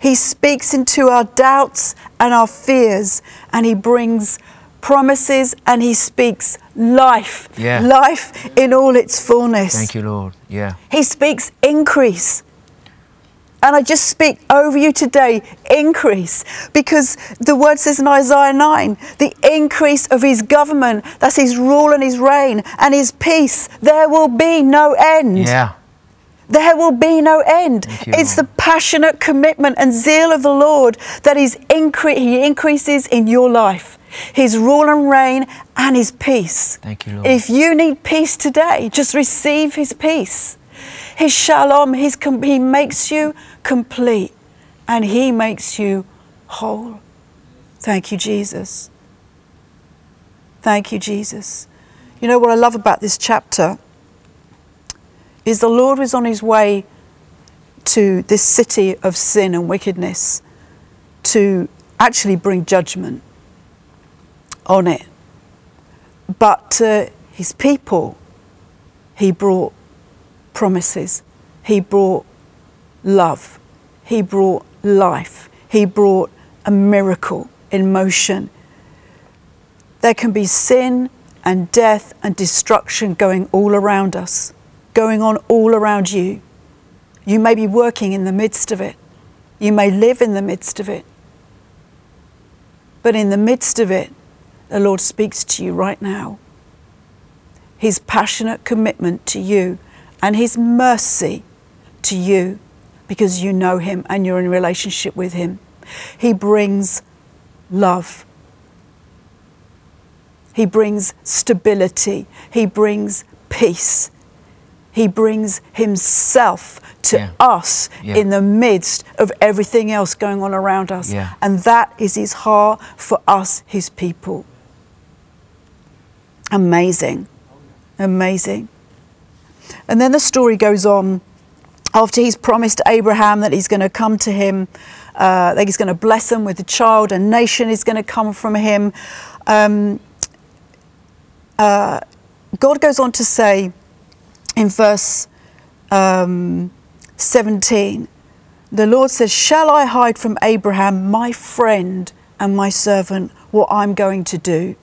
He speaks into our doubts and our fears, and He brings promises and He speaks life. Yeah. Life in all its fullness. Thank you, Lord. Yeah. He speaks increase. And I just speak over you today increase because the word says in Isaiah 9 the increase of his government, that's his rule and his reign and his peace, there will be no end. Yeah. There will be no end. You, it's Lord. the passionate commitment and zeal of the Lord that is incre- he increases in your life. His rule and reign and his peace. Thank you, Lord. If you need peace today, just receive his peace. His shalom, his com- he makes you complete and he makes you whole. Thank you, Jesus. Thank you, Jesus. You know what I love about this chapter is the Lord was on his way to this city of sin and wickedness to actually bring judgment on it. But to his people, he brought promises, he brought love, he brought life, he brought a miracle in motion. There can be sin and death and destruction going all around us, going on all around you. You may be working in the midst of it. You may live in the midst of it. But in the midst of it, the Lord speaks to you right now. His passionate commitment to you and His mercy to you because you know Him and you're in relationship with Him. He brings love. He brings stability. He brings peace. He brings Himself to Yeah. us Yeah. in the midst of everything else going on around us. Yeah. And that is His heart for us, His people. Amazing. Amazing. And then the story goes on after he's promised Abraham that he's going to come to him, uh, that he's going to bless him with a child, a nation is going to come from him. Um, uh, God goes on to say in verse um, 17, the Lord says, Shall I hide from Abraham, my friend and my servant, what I'm going to do?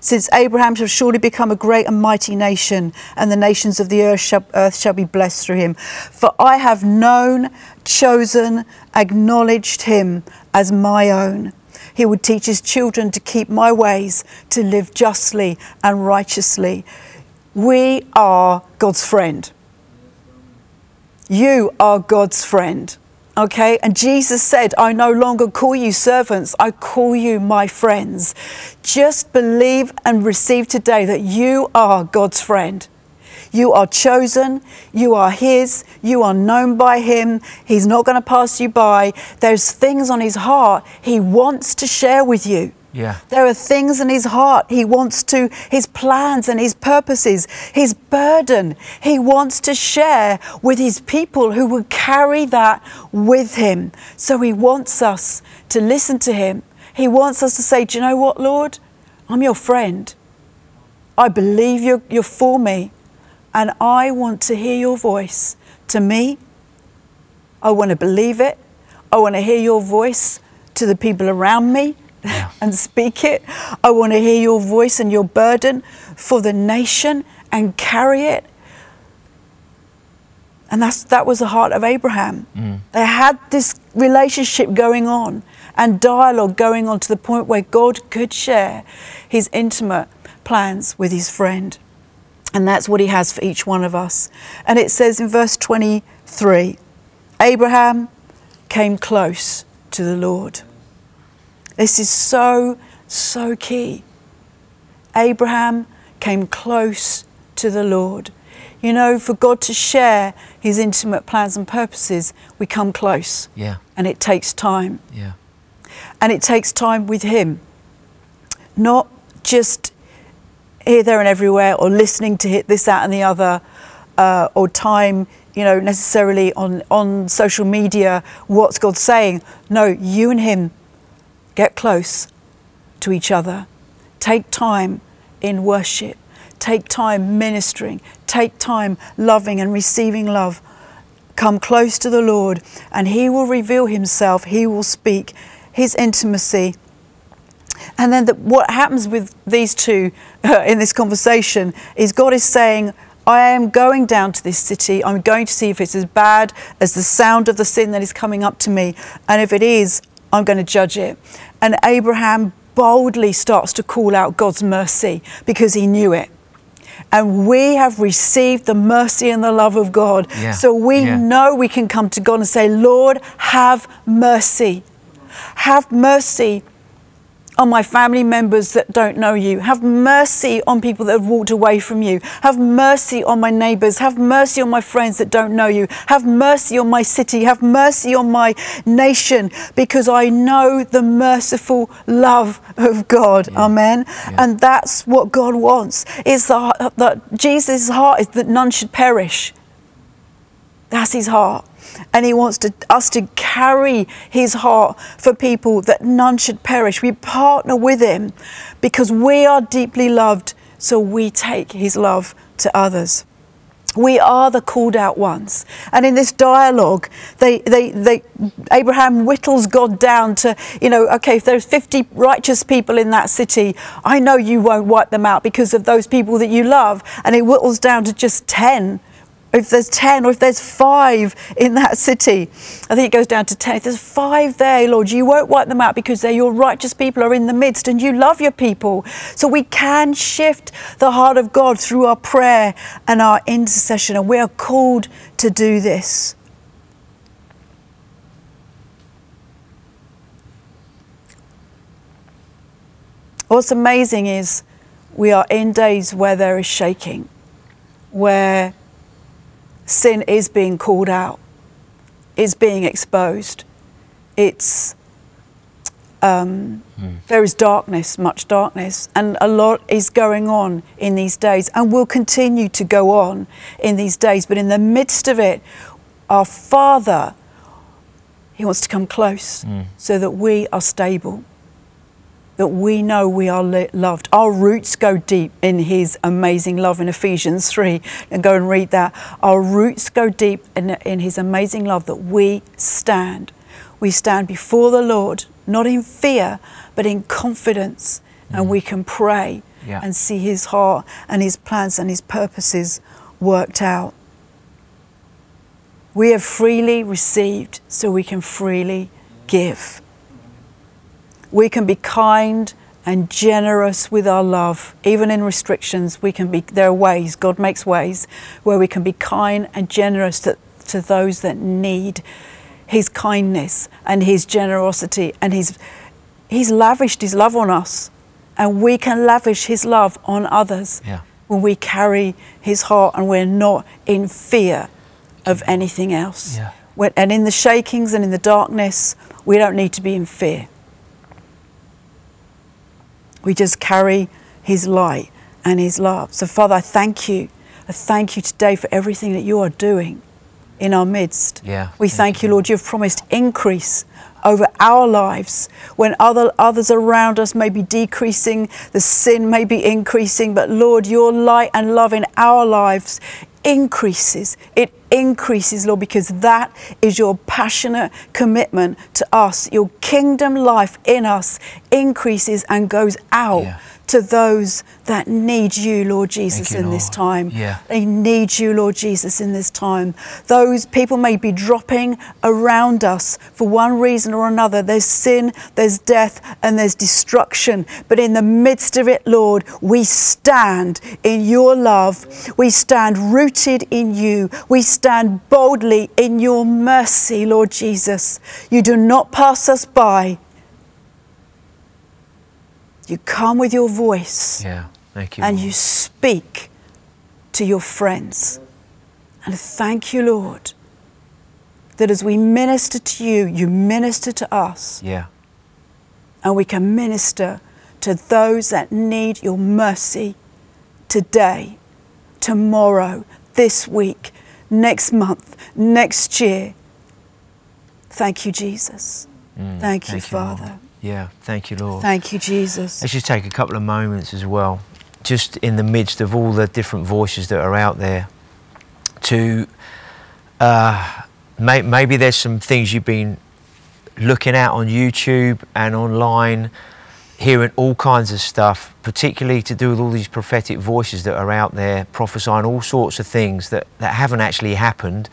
Since Abraham shall surely become a great and mighty nation, and the nations of the earth shall, earth shall be blessed through him. For I have known, chosen, acknowledged him as my own. He would teach his children to keep my ways, to live justly and righteously. We are God's friend. You are God's friend. Okay? And Jesus said, I no longer call you servants, I call you my friends. Just believe and receive today that you are God's friend. You are chosen, you are His, you are known by Him. He's not going to pass you by. There's things on His heart He wants to share with you. Yeah. There are things in his heart he wants to, his plans and his purposes, his burden he wants to share with his people who will carry that with him. So he wants us to listen to him. He wants us to say, Do you know what, Lord? I'm your friend. I believe you're, you're for me, and I want to hear your voice to me. I want to believe it. I want to hear your voice to the people around me and speak it. I want to hear your voice and your burden for the nation and carry it. And that's, that was the heart of Abraham. Mm. They had this relationship going on and dialogue going on to the point where God could share his intimate plans with his friend. And that's what he has for each one of us. And it says in verse 23 Abraham came close to the Lord. This is so, so key. Abraham came close to the Lord. You know, for God to share his intimate plans and purposes, we come close. Yeah. And it takes time. Yeah. And it takes time with him. Not just here, there, and everywhere, or listening to hit this, that, and the other, uh, or time, you know, necessarily on, on social media, what's God saying. No, you and him get close to each other. Take time in worship. Take time ministering. Take time loving and receiving love. Come close to the Lord, and He will reveal Himself. He will speak His intimacy. And then the, what happens with these two uh, in this conversation is God is saying, I am going down to this city. I'm going to see if it's as bad as the sound of the sin that is coming up to me. And if it is, I'm going to judge it. And Abraham boldly starts to call out God's mercy because he knew it. And we have received the mercy and the love of God. Yeah, So we yeah. know we can come to God and say, Lord, have mercy. Have mercy on my family members that don't know you. Have mercy on people that have walked away from you. Have mercy on my neighbors. Have mercy on my friends that don't know you. Have mercy on my city. Have mercy on my nation because I know the merciful love of God. Amen. And that's what God wants. Is that that Jesus' heart is that none should perish. That's his heart. And he wants to, us to carry his heart for people that none should perish. We partner with him because we are deeply loved, so we take his love to others. We are the called out ones. And in this dialogue, they, they, they, Abraham whittles God down to, you know, okay, if there's 50 righteous people in that city, I know you won't wipe them out because of those people that you love. And he whittles down to just 10 if there's 10 or if there's five in that city, I think it goes down to 10. If there's five there, Lord, you won't wipe them out because they're your righteous people are in the midst and you love your people. So we can shift the heart of God through our prayer and our intercession, and we are called to do this. What's amazing is we are in days where there is shaking, where sin is being called out, is being exposed. It's um, mm. there is darkness, much darkness, and a lot is going on in these days, and will continue to go on in these days. But in the midst of it, our Father, He wants to come close mm. so that we are stable that we know we are loved. Our roots go deep in His amazing love in Ephesians 3, and go and read that. Our roots go deep in, in His amazing love that we stand. We stand before the Lord, not in fear, but in confidence, mm. and we can pray yeah. and see His heart and His plans and His purposes worked out. We have freely received, so we can freely give we can be kind and generous with our love, even in restrictions. We can be, there are ways, God makes ways, where we can be kind and generous to, to those that need His kindness and His generosity. And He's, he's lavished His love on us, and we can lavish His love on others yeah. when we carry His heart and we're not in fear of anything else. Yeah. When, and in the shakings and in the darkness, we don't need to be in fear. We just carry His light and His love. So, Father, I thank you. I thank you today for everything that you are doing in our midst. Yeah, we thank, thank you, Lord. You've promised increase over our lives when other others around us may be decreasing, the sin may be increasing, but Lord, your light and love in our lives increases. It increases, Lord, because that is your passionate commitment to us. Your kingdom life in us increases and goes out. Yeah to those that need you, Lord Jesus, you, in Lord. this time. Yeah. They need you, Lord Jesus, in this time. Those people may be dropping around us for one reason or another. There's sin, there's death, and there's destruction. But in the midst of it, Lord, we stand in your love. We stand rooted in you. We stand boldly in your mercy, Lord Jesus. You do not pass us by. You come with your voice. Yeah, thank you. And Lord. you speak to your friends. And thank you, Lord, that as we minister to you, you minister to us. Yeah. And we can minister to those that need your mercy today, tomorrow, this week, next month, next year. Thank you, Jesus. Mm, thank you, thank Father. Yeah, thank you, Lord. Thank you, Jesus. Let's just take a couple of moments as well, just in the midst of all the different voices that are out there, to uh, may, maybe there's some things you've been looking at on YouTube and online, hearing all kinds of stuff, particularly to do with all these prophetic voices that are out there, prophesying all sorts of things that, that haven't actually happened.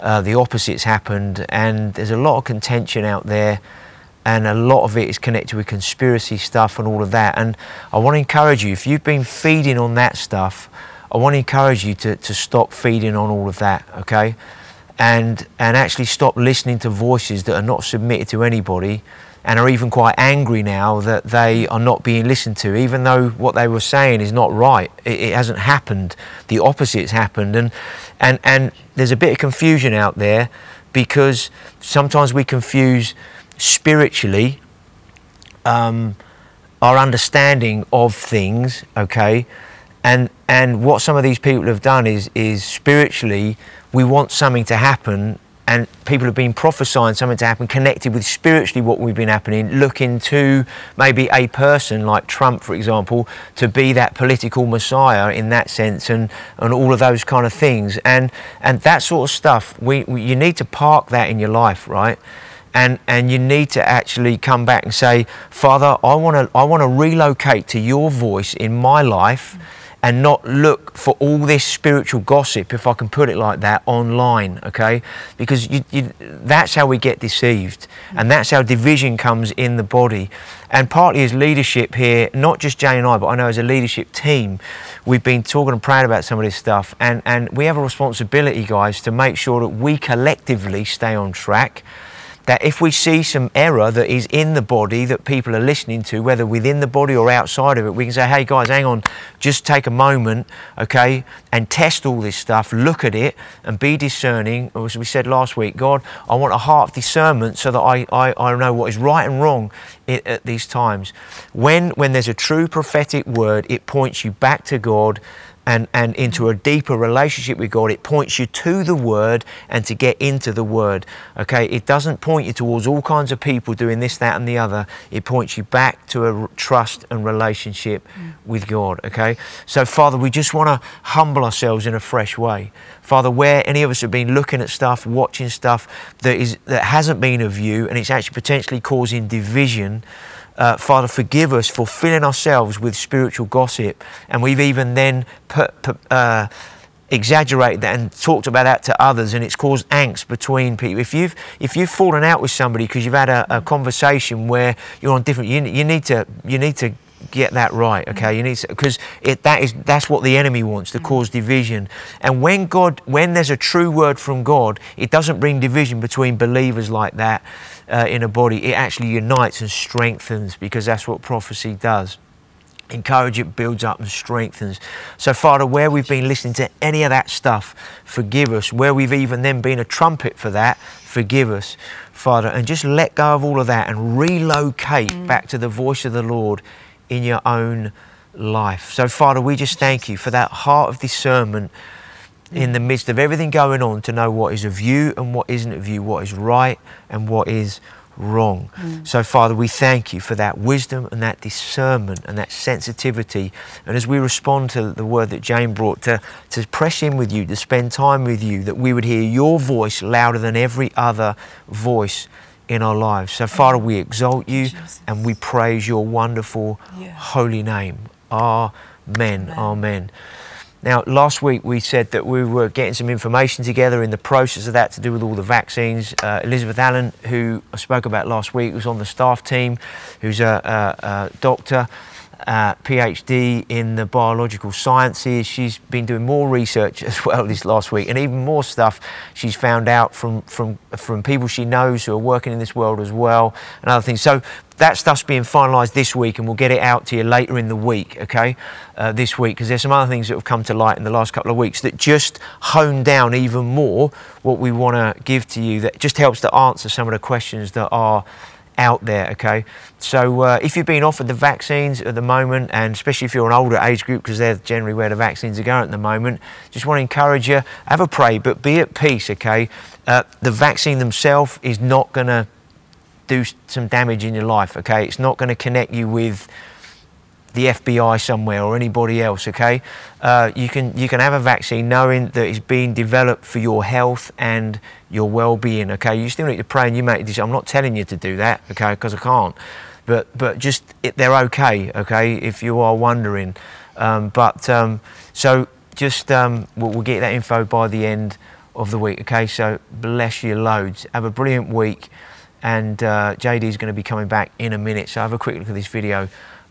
Uh, the opposite's happened, and there's a lot of contention out there and a lot of it is connected with conspiracy stuff and all of that. And I want to encourage you, if you've been feeding on that stuff, I want to encourage you to, to stop feeding on all of that, okay? And, and actually stop listening to voices that are not submitted to anybody and are even quite angry now that they are not being listened to, even though what they were saying is not right. It, it hasn't happened. The opposite's happened. And, and, and there's a bit of confusion out there because sometimes we confuse spiritually um, our understanding of things, okay? And, and what some of these people have done is, is spiritually, we want something to happen and people have been prophesying something to happen connected with spiritually what we've been happening, looking to maybe a person like Trump, for example, to be that political messiah in that sense, and, and all of those kind of things. And, and that sort of stuff, we, we you need to park that in your life, right? And, and you need to actually come back and say, Father, I want to I want to relocate to your voice in my life and not look for all this spiritual gossip, if I can put it like that, online, okay? Because you, you, that's how we get deceived, and that's how division comes in the body. And partly as leadership here, not just Jay and I, but I know as a leadership team, we've been talking and praying about some of this stuff, and, and we have a responsibility, guys, to make sure that we collectively stay on track that if we see some error that is in the body that people are listening to, whether within the body or outside of it, we can say, hey guys, hang on, just take a moment, okay, and test all this stuff, look at it, and be discerning. As we said last week, God, I want a heart of discernment so that I, I, I know what is right and wrong at these times. When, when there's a true prophetic word, it points you back to God and, and into a deeper relationship with God. It points you to the Word and to get into the Word. Okay, it doesn't point you towards all kinds of people doing this, that, and the other. It points you back to a trust and relationship mm. with God. Okay, so Father, we just want to humble ourselves in a fresh way. Father, where any of us have been looking at stuff, watching stuff that is that hasn't been of you, and it's actually potentially causing division uh, Father, forgive us for filling ourselves with spiritual gossip. And we've even then put, put, uh, exaggerated that and talked about that to others, and it's caused angst between people. If you've, if you've fallen out with somebody because you've had a, a, conversation where you're on different, you, you, need to, you need to get that right okay you need because it that is that's what the enemy wants to cause division and when god when there's a true word from god it doesn't bring division between believers like that uh, in a body, it actually unites and strengthens because that's what prophecy does. Encourage it, builds up, and strengthens. So, Father, where we've been listening to any of that stuff, forgive us. Where we've even then been a trumpet for that, forgive us, Father. And just let go of all of that and relocate mm. back to the voice of the Lord in your own life. So, Father, we just thank you for that heart of discernment in the midst of everything going on to know what is of you and what isn't of you, what is right and what is wrong. Mm. So, Father, we thank you for that wisdom and that discernment and that sensitivity. And as we respond to the word that Jane brought, to, to press in with you, to spend time with you, that we would hear your voice louder than every other voice in our lives. So, Father, we exalt you and we praise your wonderful, yeah. holy name. Amen. Amen. Amen. Now, last week we said that we were getting some information together in the process of that to do with all the vaccines. Uh, Elizabeth Allen, who I spoke about last week, was on the staff team, who's a, a, a doctor. Uh, PhD in the biological sciences. She's been doing more research [LAUGHS] as well this last week, and even more stuff she's found out from from from people she knows who are working in this world as well, and other things. So that stuff's being finalised this week, and we'll get it out to you later in the week, okay? Uh, this week, because there's some other things that have come to light in the last couple of weeks that just hone down even more what we want to give to you. That just helps to answer some of the questions that are out there, okay? So uh, if you've been offered the vaccines at the moment, and especially if you're an older age group, because they're generally where the vaccines are going at the moment, just want to encourage you, have a pray, but be at peace, okay? Uh, the vaccine themselves is not going to do some damage in your life, okay? It's not going to connect you with the FBI somewhere or anybody else, okay? Uh, you, can, you can have a vaccine knowing that it's being developed for your health and your well being, okay? You still need to pray and you make a decision. I'm not telling you to do that, okay, because I can't. But, but just, it, they're okay, okay, if you are wondering. Um, but um, so just, um, we'll, we'll get that info by the end of the week, okay? So bless you loads. Have a brilliant week and uh, JD is going to be coming back in a minute. So have a quick look at this video